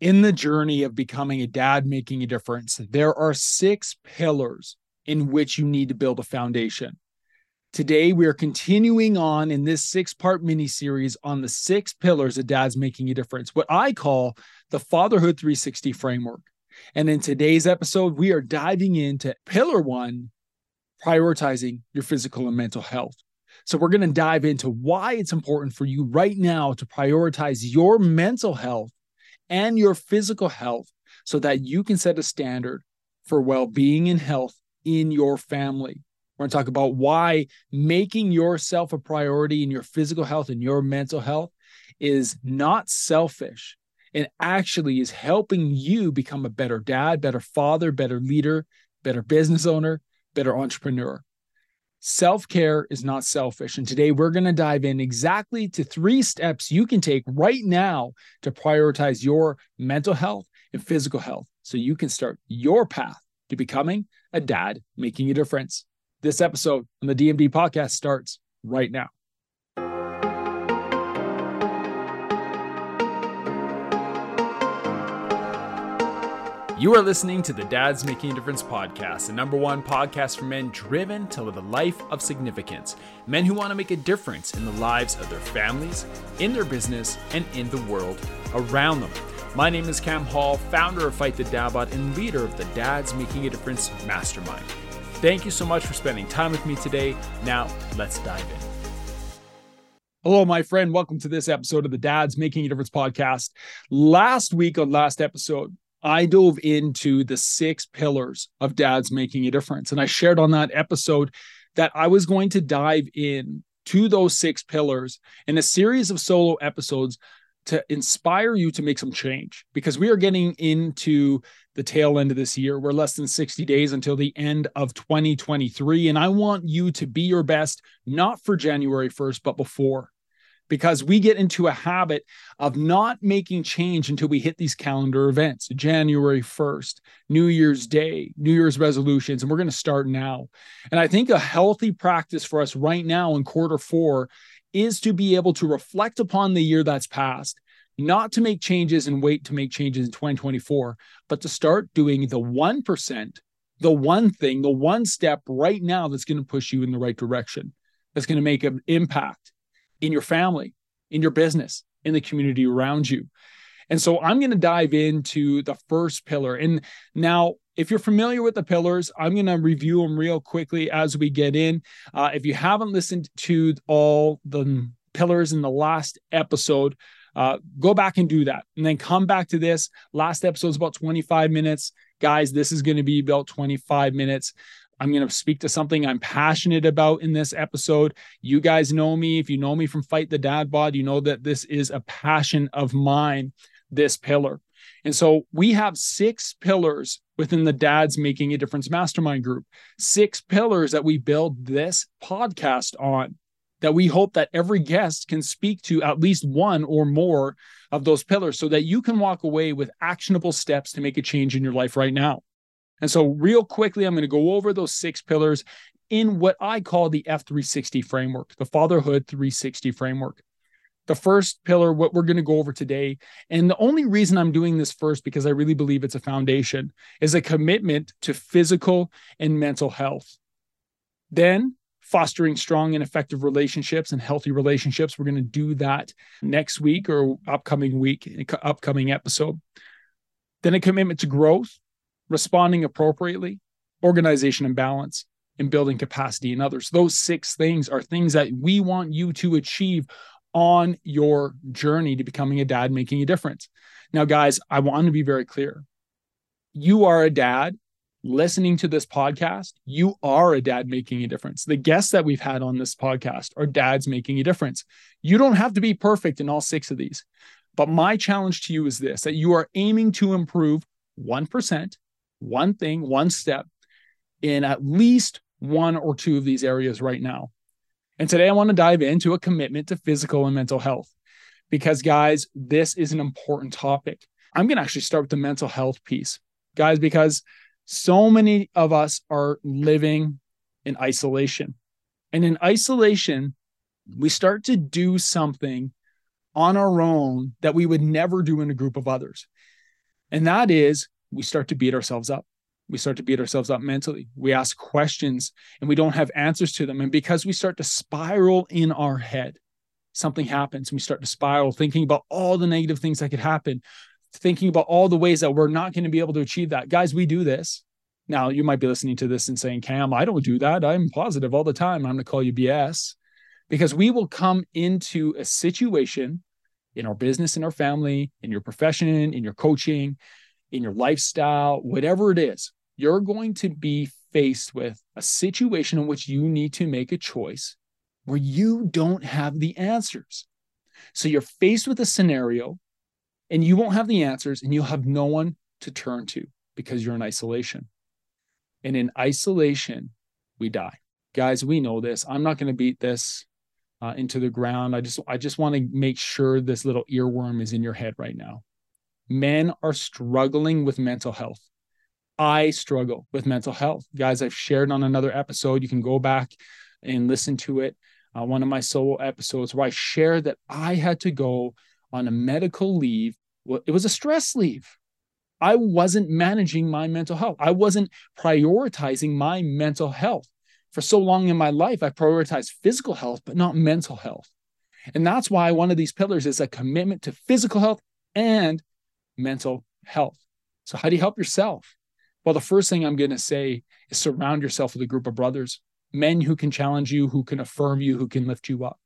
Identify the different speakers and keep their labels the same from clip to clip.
Speaker 1: in the journey of becoming a dad making a difference, there are six pillars in which you need to build a foundation. Today, we are continuing on in this six part mini series on the six pillars of dads making a difference, what I call the Fatherhood 360 framework. And in today's episode, we are diving into pillar one prioritizing your physical and mental health. So, we're going to dive into why it's important for you right now to prioritize your mental health and your physical health so that you can set a standard for well being and health in your family. We're going to talk about why making yourself a priority in your physical health and your mental health is not selfish and actually is helping you become a better dad, better father, better leader, better business owner, better entrepreneur. Self care is not selfish. And today we're going to dive in exactly to three steps you can take right now to prioritize your mental health and physical health so you can start your path to becoming a dad making a difference. This episode on the DMD podcast starts right now. You are listening to the Dads Making a Difference podcast, the number one podcast for men driven to live a life of significance. Men who want to make a difference in the lives of their families, in their business, and in the world around them. My name is Cam Hall, founder of Fight the Dad Bod and leader of the Dads Making a Difference Mastermind. Thank you so much for spending time with me today. Now, let's dive in. Hello, my friend. Welcome to this episode of the Dads Making a Difference podcast. Last week, on last episode, I dove into the six pillars of dads making a difference. And I shared on that episode that I was going to dive in to those six pillars in a series of solo episodes to inspire you to make some change because we are getting into the tail end of this year. We're less than 60 days until the end of 2023. And I want you to be your best, not for January 1st, but before because we get into a habit of not making change until we hit these calendar events January 1st, New Year's Day, New Year's resolutions, and we're going to start now. And I think a healthy practice for us right now in quarter four is to be able to reflect upon the year that's passed. Not to make changes and wait to make changes in 2024, but to start doing the 1%, the one thing, the one step right now that's going to push you in the right direction, that's going to make an impact in your family, in your business, in the community around you. And so I'm going to dive into the first pillar. And now, if you're familiar with the pillars, I'm going to review them real quickly as we get in. Uh, if you haven't listened to all the pillars in the last episode, uh, go back and do that. And then come back to this. Last episode is about 25 minutes. Guys, this is going to be about 25 minutes. I'm going to speak to something I'm passionate about in this episode. You guys know me. If you know me from Fight the Dad Bod, you know that this is a passion of mine, this pillar. And so we have six pillars within the Dads Making a Difference Mastermind group, six pillars that we build this podcast on. That we hope that every guest can speak to at least one or more of those pillars so that you can walk away with actionable steps to make a change in your life right now. And so, real quickly, I'm going to go over those six pillars in what I call the F360 framework, the Fatherhood 360 framework. The first pillar, what we're going to go over today, and the only reason I'm doing this first, because I really believe it's a foundation, is a commitment to physical and mental health. Then, fostering strong and effective relationships and healthy relationships. We're going to do that next week or upcoming week, upcoming episode. Then, a commitment to growth responding appropriately, organization and balance, and building capacity in others. Those six things are things that we want you to achieve on your journey to becoming a dad making a difference. Now, guys, I want to be very clear. You are a dad listening to this podcast. You are a dad making a difference. The guests that we've had on this podcast are dads making a difference. You don't have to be perfect in all six of these. But my challenge to you is this that you are aiming to improve 1% one thing, one step in at least one or two of these areas right now. And today I want to dive into a commitment to physical and mental health because, guys, this is an important topic. I'm going to actually start with the mental health piece, guys, because so many of us are living in isolation. And in isolation, we start to do something on our own that we would never do in a group of others. And that is we start to beat ourselves up. We start to beat ourselves up mentally. We ask questions and we don't have answers to them. And because we start to spiral in our head, something happens. We start to spiral, thinking about all the negative things that could happen, thinking about all the ways that we're not going to be able to achieve that. Guys, we do this. Now, you might be listening to this and saying, Cam, I don't do that. I'm positive all the time. I'm going to call you BS because we will come into a situation in our business, in our family, in your profession, in your coaching, in your lifestyle, whatever it is, you're going to be faced with a situation in which you need to make a choice where you don't have the answers. So you're faced with a scenario and you won't have the answers and you'll have no one to turn to because you're in isolation. And in isolation, we die. Guys, we know this. I'm not going to beat this uh, into the ground. I just I just want to make sure this little earworm is in your head right now. Men are struggling with mental health. I struggle with mental health. Guys, I've shared on another episode. You can go back and listen to it. Uh, one of my solo episodes where I shared that I had to go on a medical leave. It was a stress leave. I wasn't managing my mental health. I wasn't prioritizing my mental health. For so long in my life, I prioritized physical health, but not mental health. And that's why one of these pillars is a commitment to physical health and mental health. So, how do you help yourself? Well, the first thing I'm going to say is surround yourself with a group of brothers, men who can challenge you, who can affirm you, who can lift you up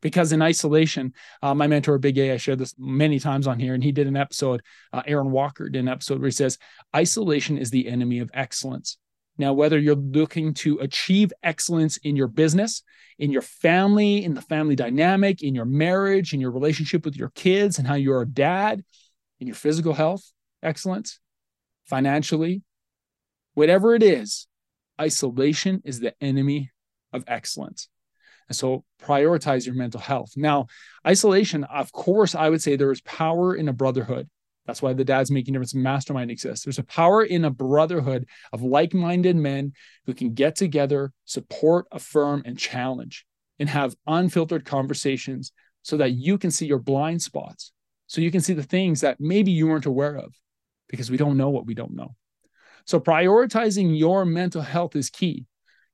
Speaker 1: because in isolation, uh, my mentor Big A, I shared this many times on here, and he did an episode. Uh, Aaron Walker did an episode where he says, "Isolation is the enemy of excellence." Now, whether you're looking to achieve excellence in your business, in your family, in the family dynamic, in your marriage, in your relationship with your kids, and how you're a dad, in your physical health, excellence, financially, whatever it is, isolation is the enemy of excellence. And so prioritize your mental health. Now, isolation, of course, I would say there is power in a brotherhood. That's why the Dads Making Difference Mastermind exists. There's a power in a brotherhood of like minded men who can get together, support, affirm, and challenge and have unfiltered conversations so that you can see your blind spots. So you can see the things that maybe you weren't aware of because we don't know what we don't know. So prioritizing your mental health is key.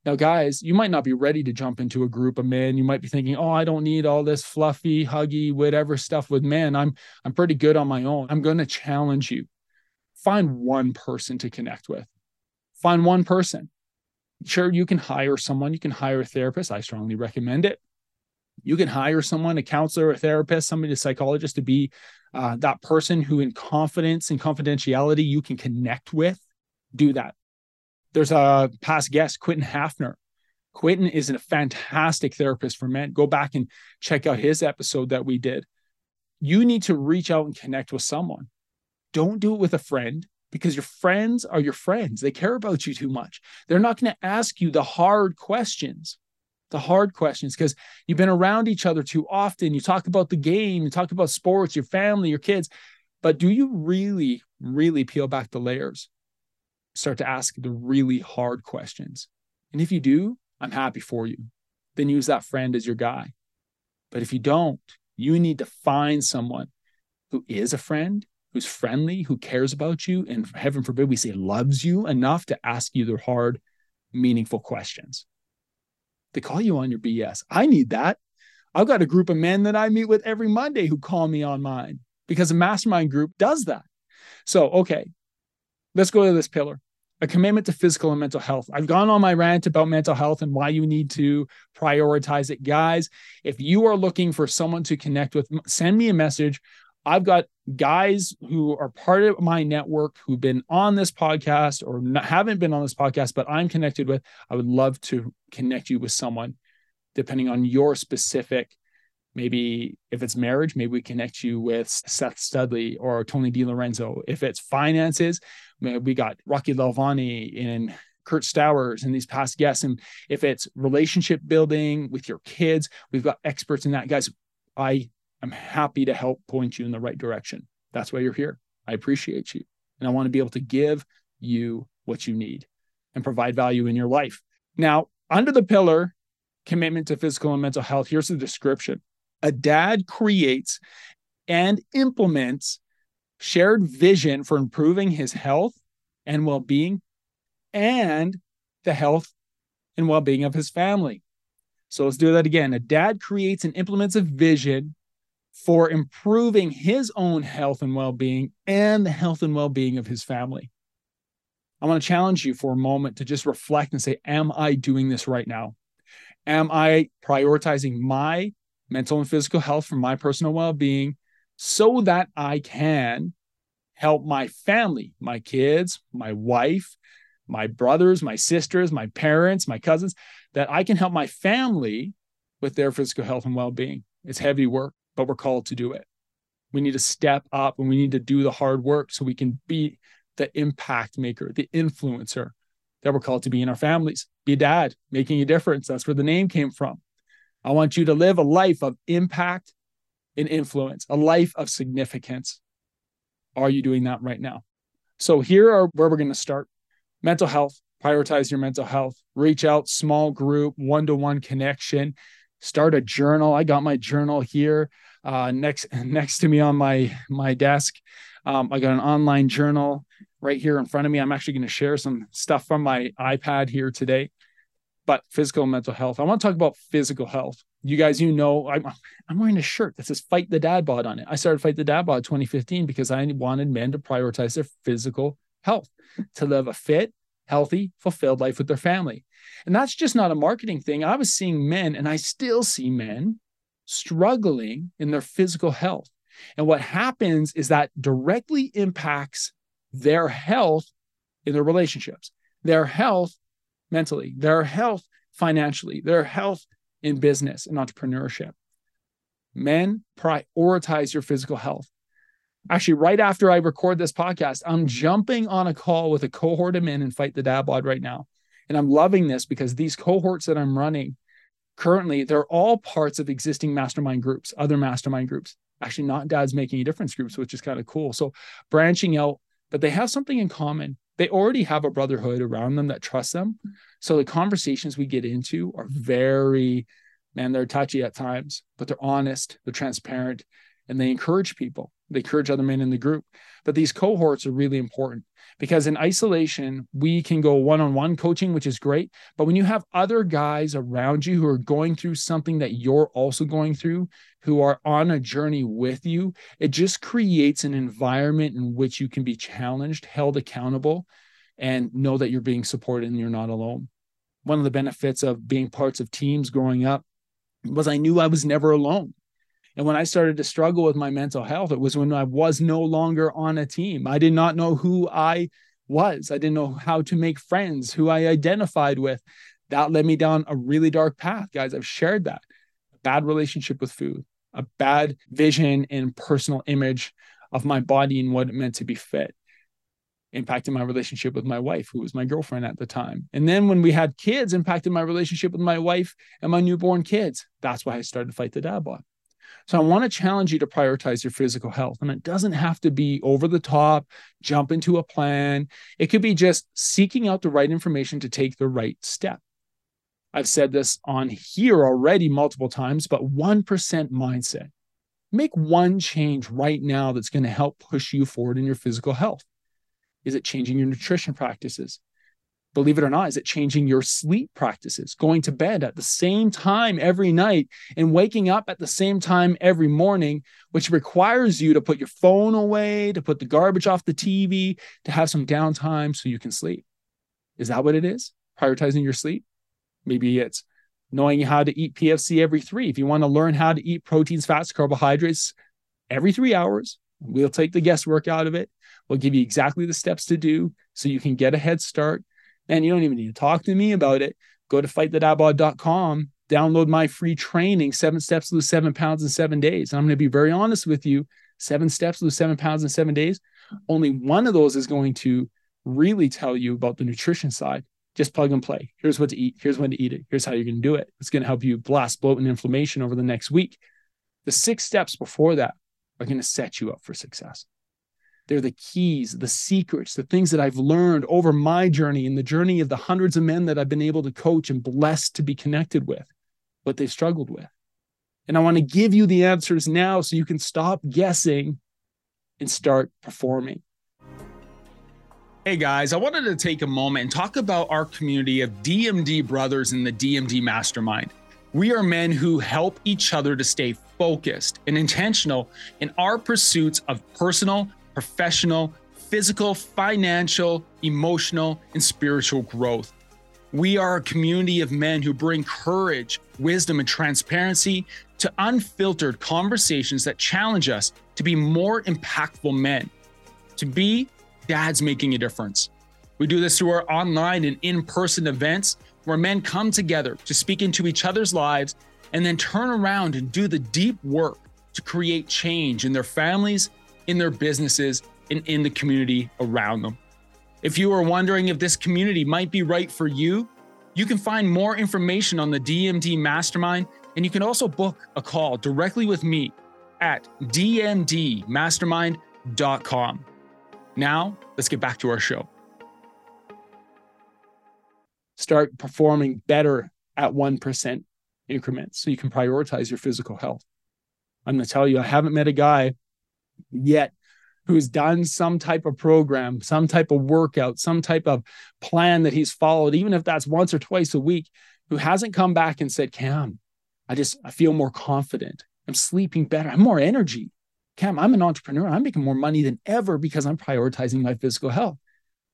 Speaker 1: Now, guys, you might not be ready to jump into a group of men. You might be thinking, "Oh, I don't need all this fluffy, huggy, whatever stuff with men. I'm I'm pretty good on my own." I'm going to challenge you. Find one person to connect with. Find one person. Sure, you can hire someone. You can hire a therapist. I strongly recommend it. You can hire someone, a counselor, a therapist, somebody, a psychologist, to be uh, that person who, in confidence and confidentiality, you can connect with. Do that there's a past guest, Quentin Hafner. Quentin is a fantastic therapist for men. Go back and check out his episode that we did. You need to reach out and connect with someone. Don't do it with a friend because your friends are your friends. They care about you too much. They're not going to ask you the hard questions, the hard questions, because you've been around each other too often. You talk about the game, you talk about sports, your family, your kids. But do you really, really peel back the layers? start to ask the really hard questions. And if you do, I'm happy for you. Then use that friend as your guy. But if you don't, you need to find someone who is a friend, who's friendly, who cares about you, and heaven forbid we say loves you enough to ask you the hard, meaningful questions. They call you on your BS. I need that. I've got a group of men that I meet with every Monday who call me on mine because a mastermind group does that. So, okay, let's go to this pillar a commitment to physical and mental health. I've gone on my rant about mental health and why you need to prioritize it. Guys, if you are looking for someone to connect with, send me a message. I've got guys who are part of my network who've been on this podcast or not, haven't been on this podcast, but I'm connected with. I would love to connect you with someone depending on your specific maybe if it's marriage, maybe we connect you with Seth Studley or Tony DiLorenzo. If it's finances, we got Rocky Lalvani and Kurt Stowers and these past guests. And if it's relationship building with your kids, we've got experts in that. Guys, I am happy to help point you in the right direction. That's why you're here. I appreciate you. And I want to be able to give you what you need and provide value in your life. Now, under the pillar commitment to physical and mental health, here's the description a dad creates and implements shared vision for improving his health and well being and the health and well being of his family. So let's do that again. A dad creates and implements a vision for improving his own health and well being and the health and well being of his family. I want to challenge you for a moment to just reflect and say, Am I doing this right now? Am I prioritizing my mental and physical health for my personal well being so that I can help my family, my kids, my wife, my brothers, my sisters, my parents, my cousins, that I can help my family with their physical health and well being. It's heavy work, but we're called to do it. We need to step up and we need to do the hard work so we can be the impact maker, the influencer that we're called to be in our families. Be a dad, making a difference. That's where the name came from. I want you to live a life of impact and influence, a life of significance. Are you doing that right now? So, here are where we're going to start mental health, prioritize your mental health, reach out, small group, one to one connection, start a journal. I got my journal here uh, next next to me on my my desk. Um, I got an online journal right here in front of me. I'm actually going to share some stuff from my iPad here today. But physical and mental health. I want to talk about physical health. You guys, you know, I'm I'm wearing a shirt that says "Fight the Dad Bod" on it. I started "Fight the Dad Bod" 2015 because I wanted men to prioritize their physical health, to live a fit, healthy, fulfilled life with their family. And that's just not a marketing thing. I was seeing men, and I still see men struggling in their physical health. And what happens is that directly impacts their health in their relationships, their health mentally, their health financially, their health in business and entrepreneurship. Men, prioritize your physical health. Actually, right after I record this podcast, I'm jumping on a call with a cohort of men and fight the dad bod right now. And I'm loving this because these cohorts that I'm running currently, they're all parts of existing mastermind groups, other mastermind groups. Actually, not dads making a difference groups, which is kind of cool. So branching out, but they have something in common. They already have a brotherhood around them that trusts them. So the conversations we get into are very, man, they're touchy at times, but they're honest, they're transparent, and they encourage people. They encourage other men in the group. But these cohorts are really important because in isolation, we can go one on one coaching, which is great. But when you have other guys around you who are going through something that you're also going through, who are on a journey with you, it just creates an environment in which you can be challenged, held accountable, and know that you're being supported and you're not alone. One of the benefits of being parts of teams growing up was I knew I was never alone. And when I started to struggle with my mental health, it was when I was no longer on a team. I did not know who I was. I didn't know how to make friends, who I identified with. That led me down a really dark path, guys. I've shared that. A bad relationship with food, a bad vision and personal image of my body and what it meant to be fit impacted my relationship with my wife, who was my girlfriend at the time. And then when we had kids, impacted my relationship with my wife and my newborn kids. That's why I started to fight the dad bod. So I want to challenge you to prioritize your physical health. And it doesn't have to be over the top, jump into a plan. It could be just seeking out the right information to take the right step. I've said this on here already multiple times, but 1% mindset. Make one change right now that's going to help push you forward in your physical health. Is it changing your nutrition practices? Believe it or not, is it changing your sleep practices, going to bed at the same time every night and waking up at the same time every morning, which requires you to put your phone away, to put the garbage off the TV, to have some downtime so you can sleep. Is that what it is? Prioritizing your sleep? Maybe it's knowing how to eat PFC every three. If you want to learn how to eat proteins, fats, carbohydrates every three hours, we'll take the guesswork out of it. We'll give you exactly the steps to do so you can get a head start and you don't even need to talk to me about it. Go to fightthedadbod.com, download my free training, seven steps lose seven pounds in seven days. And I'm going to be very honest with you seven steps lose seven pounds in seven days. Only one of those is going to really tell you about the nutrition side. Just plug and play. Here's what to eat. Here's when to eat it. Here's how you're going to do it. It's going to help you blast bloat and inflammation over the next week. The six steps before that are going to set you up for success. They're the keys, the secrets, the things that I've learned over my journey and the journey of the hundreds of men that I've been able to coach and blessed to be connected with, what they've struggled with. And I want to give you the answers now so you can stop guessing
Speaker 2: and start performing.
Speaker 1: Hey guys, I wanted to take a moment and talk about our community of DMD brothers in the DMD Mastermind. We are men who help each other to stay focused and intentional in our pursuits of personal, professional, physical, financial, emotional, and spiritual growth. We are a community of men who bring courage, wisdom, and transparency to unfiltered conversations that challenge us to be more impactful men, to be dads making a difference. We do this through our online and in person events where men come together to speak into each other's lives and then turn around and do the deep work to create change in their families, in their businesses, and in the community around them. If you are wondering if this community might be right for you, you can find more information on the DMD Mastermind, and you can also book a call directly with me at dmdmastermind.com. Now, let's get back to our show.
Speaker 2: Start performing better at 1% increments so you can prioritize your physical health. I'm going to tell you, I haven't met a guy yet who's done some type of program, some type of workout, some type of plan that he's followed, even if that's once or twice a week, who hasn't come back and said, Cam, I just I feel more confident. I'm sleeping better. I'm more energy. Cam, I'm an entrepreneur. I'm making more money than ever because I'm prioritizing my physical health.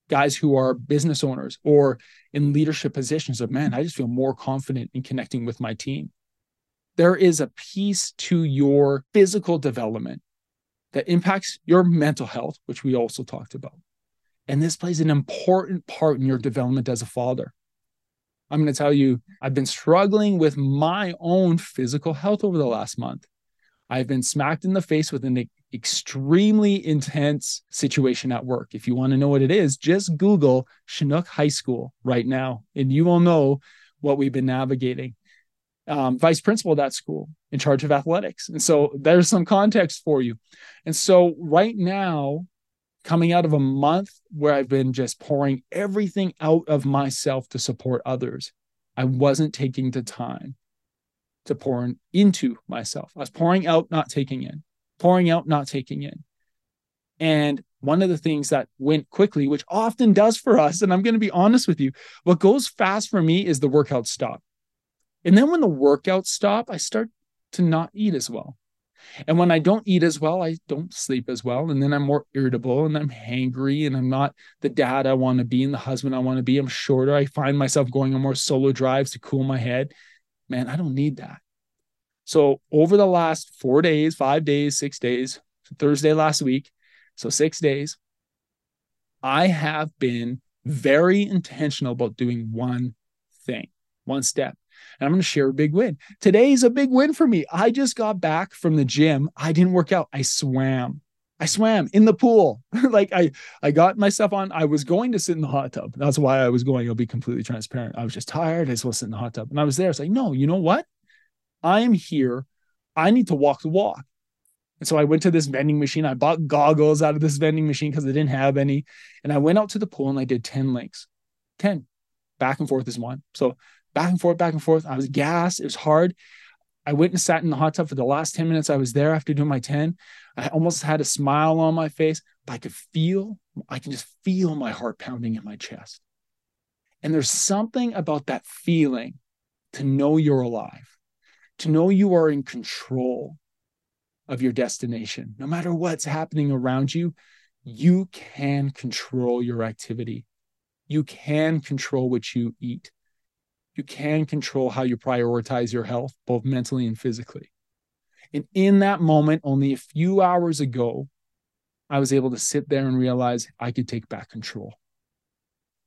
Speaker 2: Guys who are business owners or in leadership positions of man, I just feel more confident in connecting with my team. There is a piece to your physical development that impacts your mental health, which we also talked about. And this plays an important part in your development as a father. I'm going to tell you, I've been struggling with my own physical health over the last month. I've been smacked in the face with an extremely intense situation at work. If you want to know what it is, just Google Chinook High School right now, and you will know what we've been navigating. Um, vice principal of that school in charge of athletics. And so there's some context for you. And so right now, coming out of a month where I've been just pouring everything out of myself to support others, I wasn't taking the time to pour into myself. I was pouring out, not taking in, pouring out, not taking in. And one of the things that went quickly, which often does for us, and I'm going to be honest with you, what goes fast for me is the workout stop. And then when the workouts stop, I start to not eat as well. And when I don't eat as well, I don't sleep as well. And then I'm more irritable and I'm hangry and I'm not the dad I want to be and the husband I want to be. I'm shorter. I find myself going on more solo drives to cool my head man, I don't need that. So over the last four days, five days, six days, Thursday last week, so six days, I have been very intentional about doing one thing, one step. And I'm going to share a big win. Today's a big win for me. I just got back from the gym. I didn't work out. I swam. I swam in the pool. like I I got myself on. I was going to sit in the hot tub. That's why I was going. I'll be completely transparent. I was just tired. I just want to sit in the hot tub. And I was there. It's like, no, you know what? I am here. I need to walk the walk. And so I went to this vending machine. I bought goggles out of this vending machine because I didn't have any. And I went out to the pool and I did 10 links. 10. Back and forth is one. So back and forth, back and forth. I was gassed. It was hard. I went and sat in the hot tub for the last 10 minutes I was there after doing my 10. I almost had a smile on my face, but I could feel, I can just feel my heart pounding in my chest. And there's something about that feeling to know you're alive, to know you are in control of your destination. No matter what's happening around you, you can control your activity. You can control what you eat you can control how you prioritize your health, both mentally and physically. And in that moment, only a few hours ago, I was able to sit there and realize I could take back control.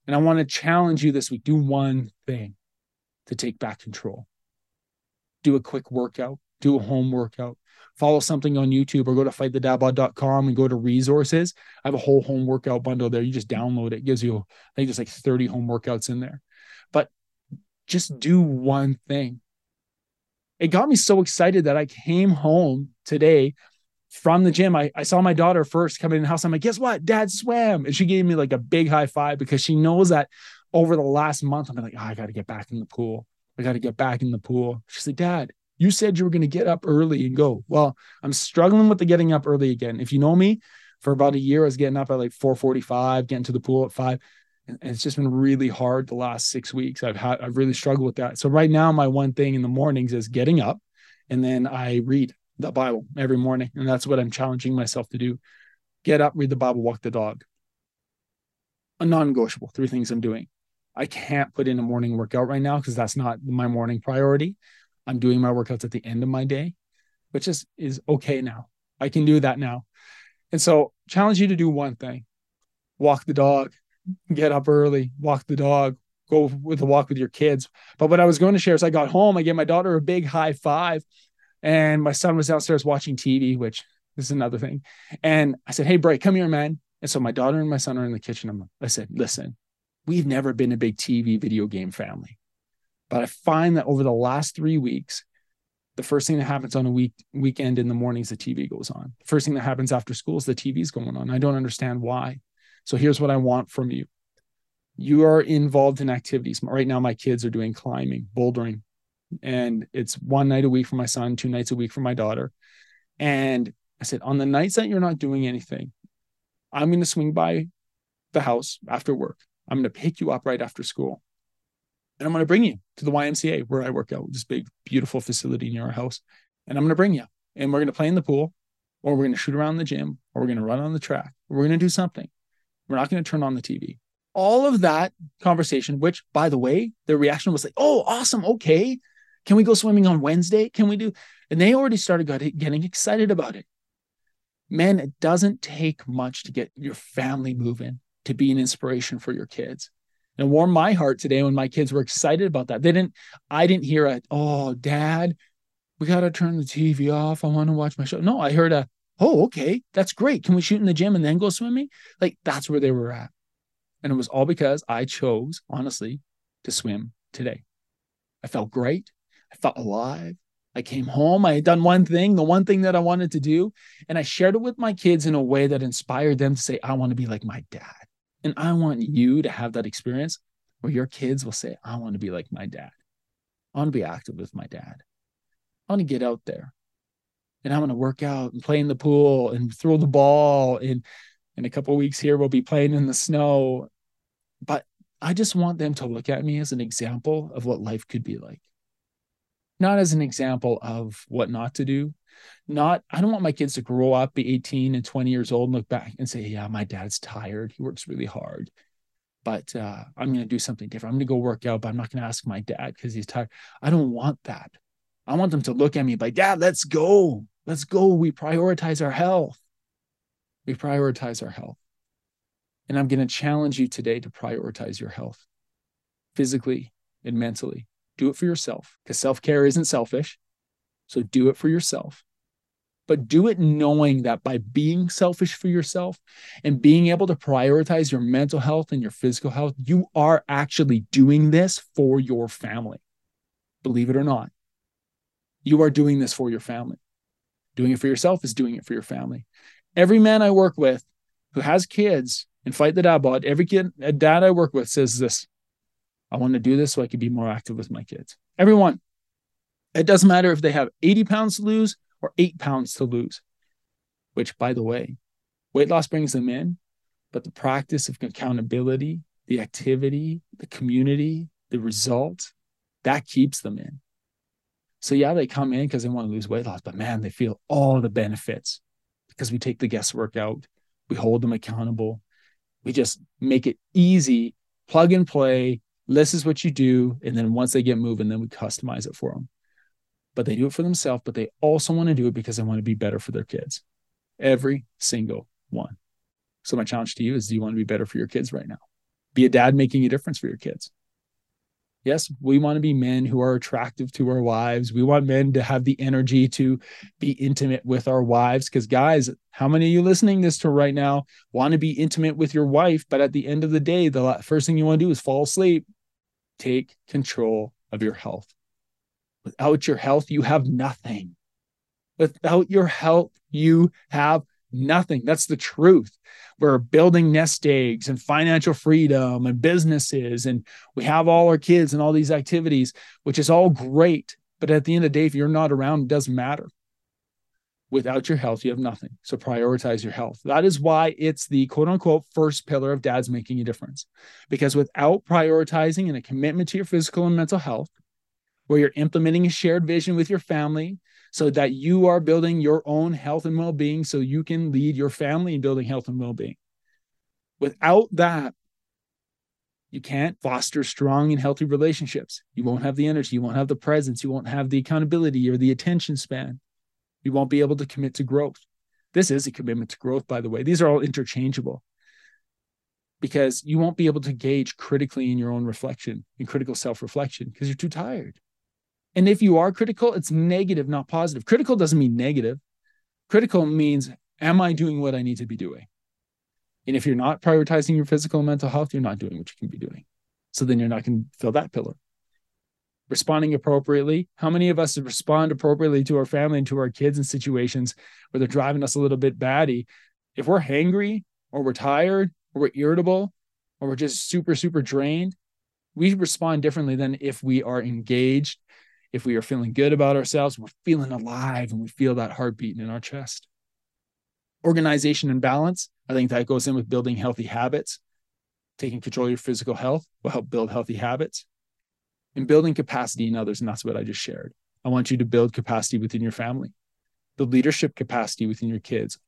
Speaker 2: And I want to challenge you this week do one thing to take back control. Do a quick workout, do a home workout, follow something on YouTube or go to fightthedadbod.com and go to resources. I have a whole home workout bundle there. You just download it. it gives you, I think there's like 30 home workouts in there. Just do one thing. It got me so excited that I came home today from the gym. I, I saw my daughter first coming in the house. I'm like, guess what? Dad swam. And she gave me like a big high five because she knows that over the last month, I'm like, oh, I got to get back in the pool. I got to get back in the pool. She's like, Dad, you said you were going to get up early and go. Well, I'm struggling with the getting up early again. If you know me, For about a year, I was getting up at like 4:45, getting to the pool at five. And it's just been really hard the last six weeks. I've had I've really struggled with that. So right now, my one thing in the mornings is getting up, and then I read the Bible every morning, and that's what I'm challenging myself to do. Get up, read the Bible, walk the dog. A non-negotiable. Three things I'm doing. I can't put in a morning workout right now because that's not my morning priority. I'm doing my workouts at the end of my day, which is is okay now. I can do that now. And so challenge you to do one thing. Walk the dog, get up early, walk the dog, go with a walk with your kids. But what I was going to share is I got home, I gave my daughter a big high five, and my son was downstairs watching TV, which is another thing. And I said, Hey, Bray, come here, man. And so my daughter and my son are in the kitchen. I said, Listen, we've never been a big TV video game family. But I find that over the last three weeks, the first thing that happens on a week weekend in the mornings, the TV goes on. The first thing that happens after school is the TV's going on. I don't understand why. So here's what I want from you. You are involved in activities. Right now, my kids are doing climbing, bouldering, and it's one night a week for my son, two nights a week for my daughter. And I said, on the nights that you're not doing anything, I'm going to swing by the house after work. I'm going to pick you up right after school. And I'm going to bring you to the YMCA where I work out, this big, beautiful facility near our house. And I'm going to bring you. And we're going to play in the pool, or we're going to shoot around the gym, or we're going to run on the track. We're going to do something. We're not going to turn on the TV. All of that conversation, which, by the way, their reaction was like, oh, awesome. Okay. Can we go swimming on Wednesday? Can we do? And they already started getting excited about it. Man, it doesn't take much to get your family moving to be an inspiration for your kids. And it warmed my heart today when my kids were excited about that. They didn't, I didn't hear a, oh, dad, we got to turn the TV off. I want to watch my show. No, I heard a, oh, okay, that's great. Can we shoot in the gym and then go swimming? Like that's where they were at. And it was all because I chose, honestly, to swim today. I felt great. I felt alive. I came home. I had done one thing, the one thing that I wanted to do. And I shared it with my kids in a way that inspired them to say, I want to be like my dad. And I want you to have that experience where your kids will say, I want to be like my dad. I want to be active with my dad. I want to get out there and I'm going to work out and play in the pool and throw the ball. And in a couple weeks here, we'll be playing in the snow. But I just want them to look at me as an example of what life could be like not as an example of what not to do. Not, I don't want my kids to grow up, be 18 and 20 years old, and look back and say, Yeah, my dad's tired. He works really hard. But uh, I'm going to do something different. I'm going to go work out, but I'm not going to ask my dad because he's tired. I don't want that. I want them to look at me like, Dad, let's go. Let's go. We prioritize our health. We prioritize our health. And I'm going to challenge you today to prioritize your health physically and mentally do it for yourself because self care isn't selfish. So do it for yourself. But do it knowing that by being selfish for yourself and being able to prioritize your mental health and your physical health, you are actually doing this for your family. Believe it or not, you are doing this for your family. Doing it for yourself is doing it for your family. Every man I work with who has kids and fight the dad bod, every kid, dad I work with says this I want to do this so I can be more active with my kids. Everyone. It doesn't matter if they have 80 pounds to lose or eight pounds to lose, which, by the way, weight loss brings them in, but the practice of accountability, the activity, the community, the result, that keeps them in. So, yeah, they come in because they want to lose weight loss, but man, they feel all the benefits because we take the guesswork out, we hold them accountable, we just make it easy, plug and play, this is what you do. And then once they get moving, then we customize it for them. But they do it for themselves, but they also want to do it because they want to be better for their kids. Every single one. So my challenge to you is do you want to be better for your kids right now? Be a dad making a difference for your kids. Yes, we want to be men who are attractive to our wives. We want men to have the energy to be intimate with our wives. Because, guys, how many of you listening this to right now want to be intimate with your wife? But at the end of the day, the first thing you want to do is fall asleep take control of your health. Without your health, you have nothing. Without your health, you have nothing. That's the truth. We're building nest eggs and financial freedom and businesses, and we have all our kids and all these activities, which is all great. But at the end of the day, if you're not around, it doesn't matter. Without your health, you have nothing. So prioritize your health. That is why it's the quote unquote first pillar of dad's making a difference. Because without prioritizing and a commitment to your physical and mental health, where you're implementing a shared vision with your family so that you are building your own health and well being so you can lead your family in building health and well being. Without that, you can't foster strong and healthy relationships. You won't have the energy, you won't have the presence, you won't have the accountability or the attention span. You won't be able to commit to growth. This is a commitment to growth, by the way. These are all interchangeable because you won't be able to gauge critically in your own reflection, in critical self reflection, because you're too tired. And if you are critical, it's negative, not positive. Critical doesn't mean negative. Critical means, am I doing what I need to be doing? And if you're not prioritizing your physical and mental health, you're not doing what you can be doing. So then you're not going to fill that pillar. Responding appropriately. How many of us respond appropriately to our family and to our kids in situations where they're driving us a little bit batty? If we're hangry or we're tired or we're irritable or we're just super, super drained, we respond differently than if we are engaged if we are feeling good about ourselves, we're feeling alive and we feel that heart beating in our chest. Organization and balance, I think that goes in with building healthy habits. Taking control of your physical health will help build healthy habits and building capacity in others. And that's what I just shared. I want you to build capacity within your family, build leadership capacity within your kids,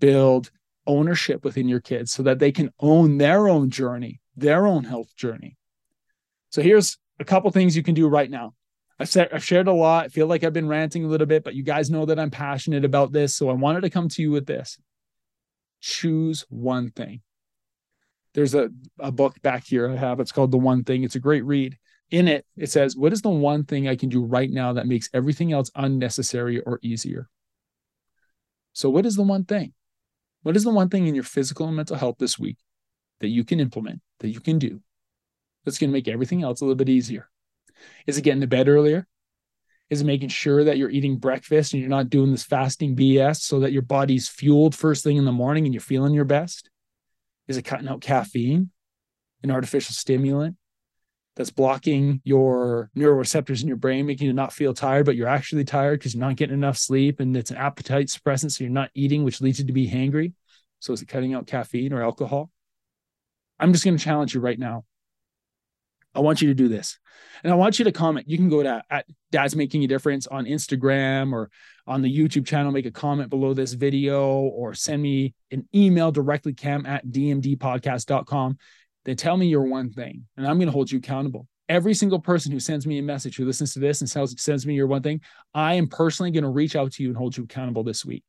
Speaker 2: build ownership within your kids so that they can own their own journey, their own health journey. So here's a couple things you can do right now. I've, said, I've shared a lot. I feel like I've been ranting a little bit, but you guys know that I'm passionate about this. So I wanted to come to you with this. Choose one thing. There's a, a book back here I have. It's called The One Thing. It's a great read. In it, it says, What is the one thing I can do right now that makes everything else unnecessary or easier? So, what is the one thing? What is the one thing in your physical and mental health this week that you can implement, that you can do, that's going to make everything else a little bit easier? Is it getting to bed earlier? Is it making sure that you're eating breakfast and you're not doing this fasting BS so that your body's fueled first thing in the morning and you're feeling your best? Is it cutting out caffeine, an artificial stimulant that's blocking your neuroreceptors in your brain, making you not feel tired, but you're actually tired because you're not getting enough sleep and it's an appetite suppressant, so you're not eating, which leads you to be hangry? So is it cutting out caffeine or alcohol? I'm just going to challenge you right now. I want you to do this. And I want you to comment. You can go to at Dad's Making a Difference on Instagram or on the YouTube channel, make a comment below this video or send me an email directly, cam at dmdpodcast.com. Then tell me your one thing, and I'm going to hold you accountable. Every single person who sends me a message, who listens to this and sends, sends me your one thing, I am personally going to reach out to you and hold you accountable this week.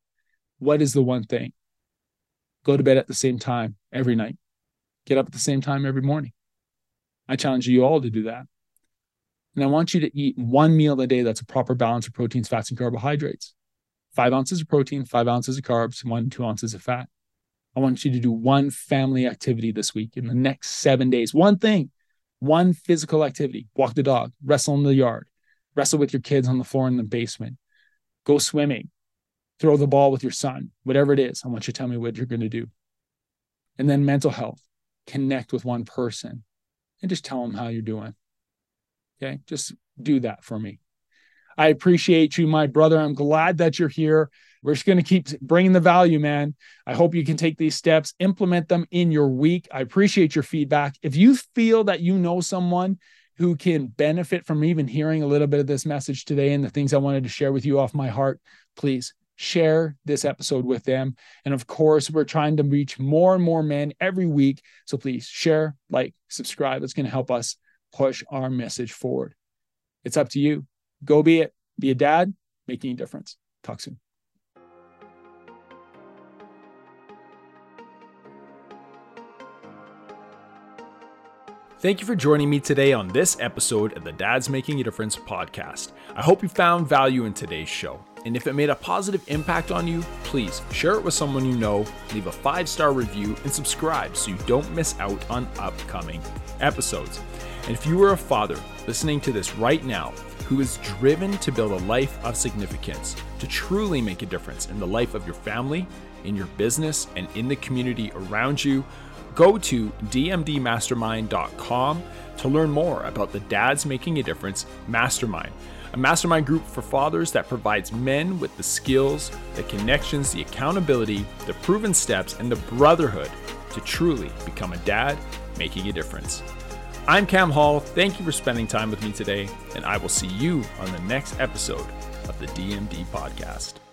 Speaker 2: What is the one thing? Go to bed at the same time every night. Get up at the same time every morning. I challenge you all to do that. And I want you to eat one meal a day that's a proper balance of proteins, fats, and carbohydrates. Five ounces of protein, five ounces of carbs, one, two ounces of fat. I want you to do one family activity this week in the next seven days. One thing, one physical activity. Walk the dog, wrestle in the yard, wrestle with your kids on the floor in the basement, go swimming, throw the ball with your son, whatever it is. I want you to tell me what you're going to do. And then mental health, connect with one person and just tell them mm-hmm. how you're doing. Okay. Just do that for me. I appreciate you, my brother. I'm glad that you're here. We're just going to keep bringing the value, man. I hope you can take these steps, implement them in your week. I appreciate your feedback. If you feel that you know someone who can benefit from even hearing a little bit of this message today and the things I wanted to share with you off my heart, please share this episode with them. And of course, we're trying to reach more and more men every week. So please share, like, subscribe. It's going to help us push our message forward. It's up to you. Go be it. Be a dad, making a difference. Talk soon.
Speaker 1: Thank you for joining me today on this episode of the Dad's Making a Difference podcast. I hope you found value in today's show. And if it made a positive impact on you, please share it with someone you know, leave a five star review, and subscribe so you don't miss out on upcoming episodes. And if you are a father listening to this right now who is driven to build a life of significance, to truly make a difference in the life of your family, in your business, and in the community around you, go to dmdmastermind.com to learn more about the Dads Making a Difference Mastermind a mastermind group for fathers that provides men with the skills, the connections, the accountability, the proven steps, and the brotherhood to truly become a dad making a difference. I'm Cam Hall. Thank you for spending time with me today, and I will see you on the next episode of the DMD podcast.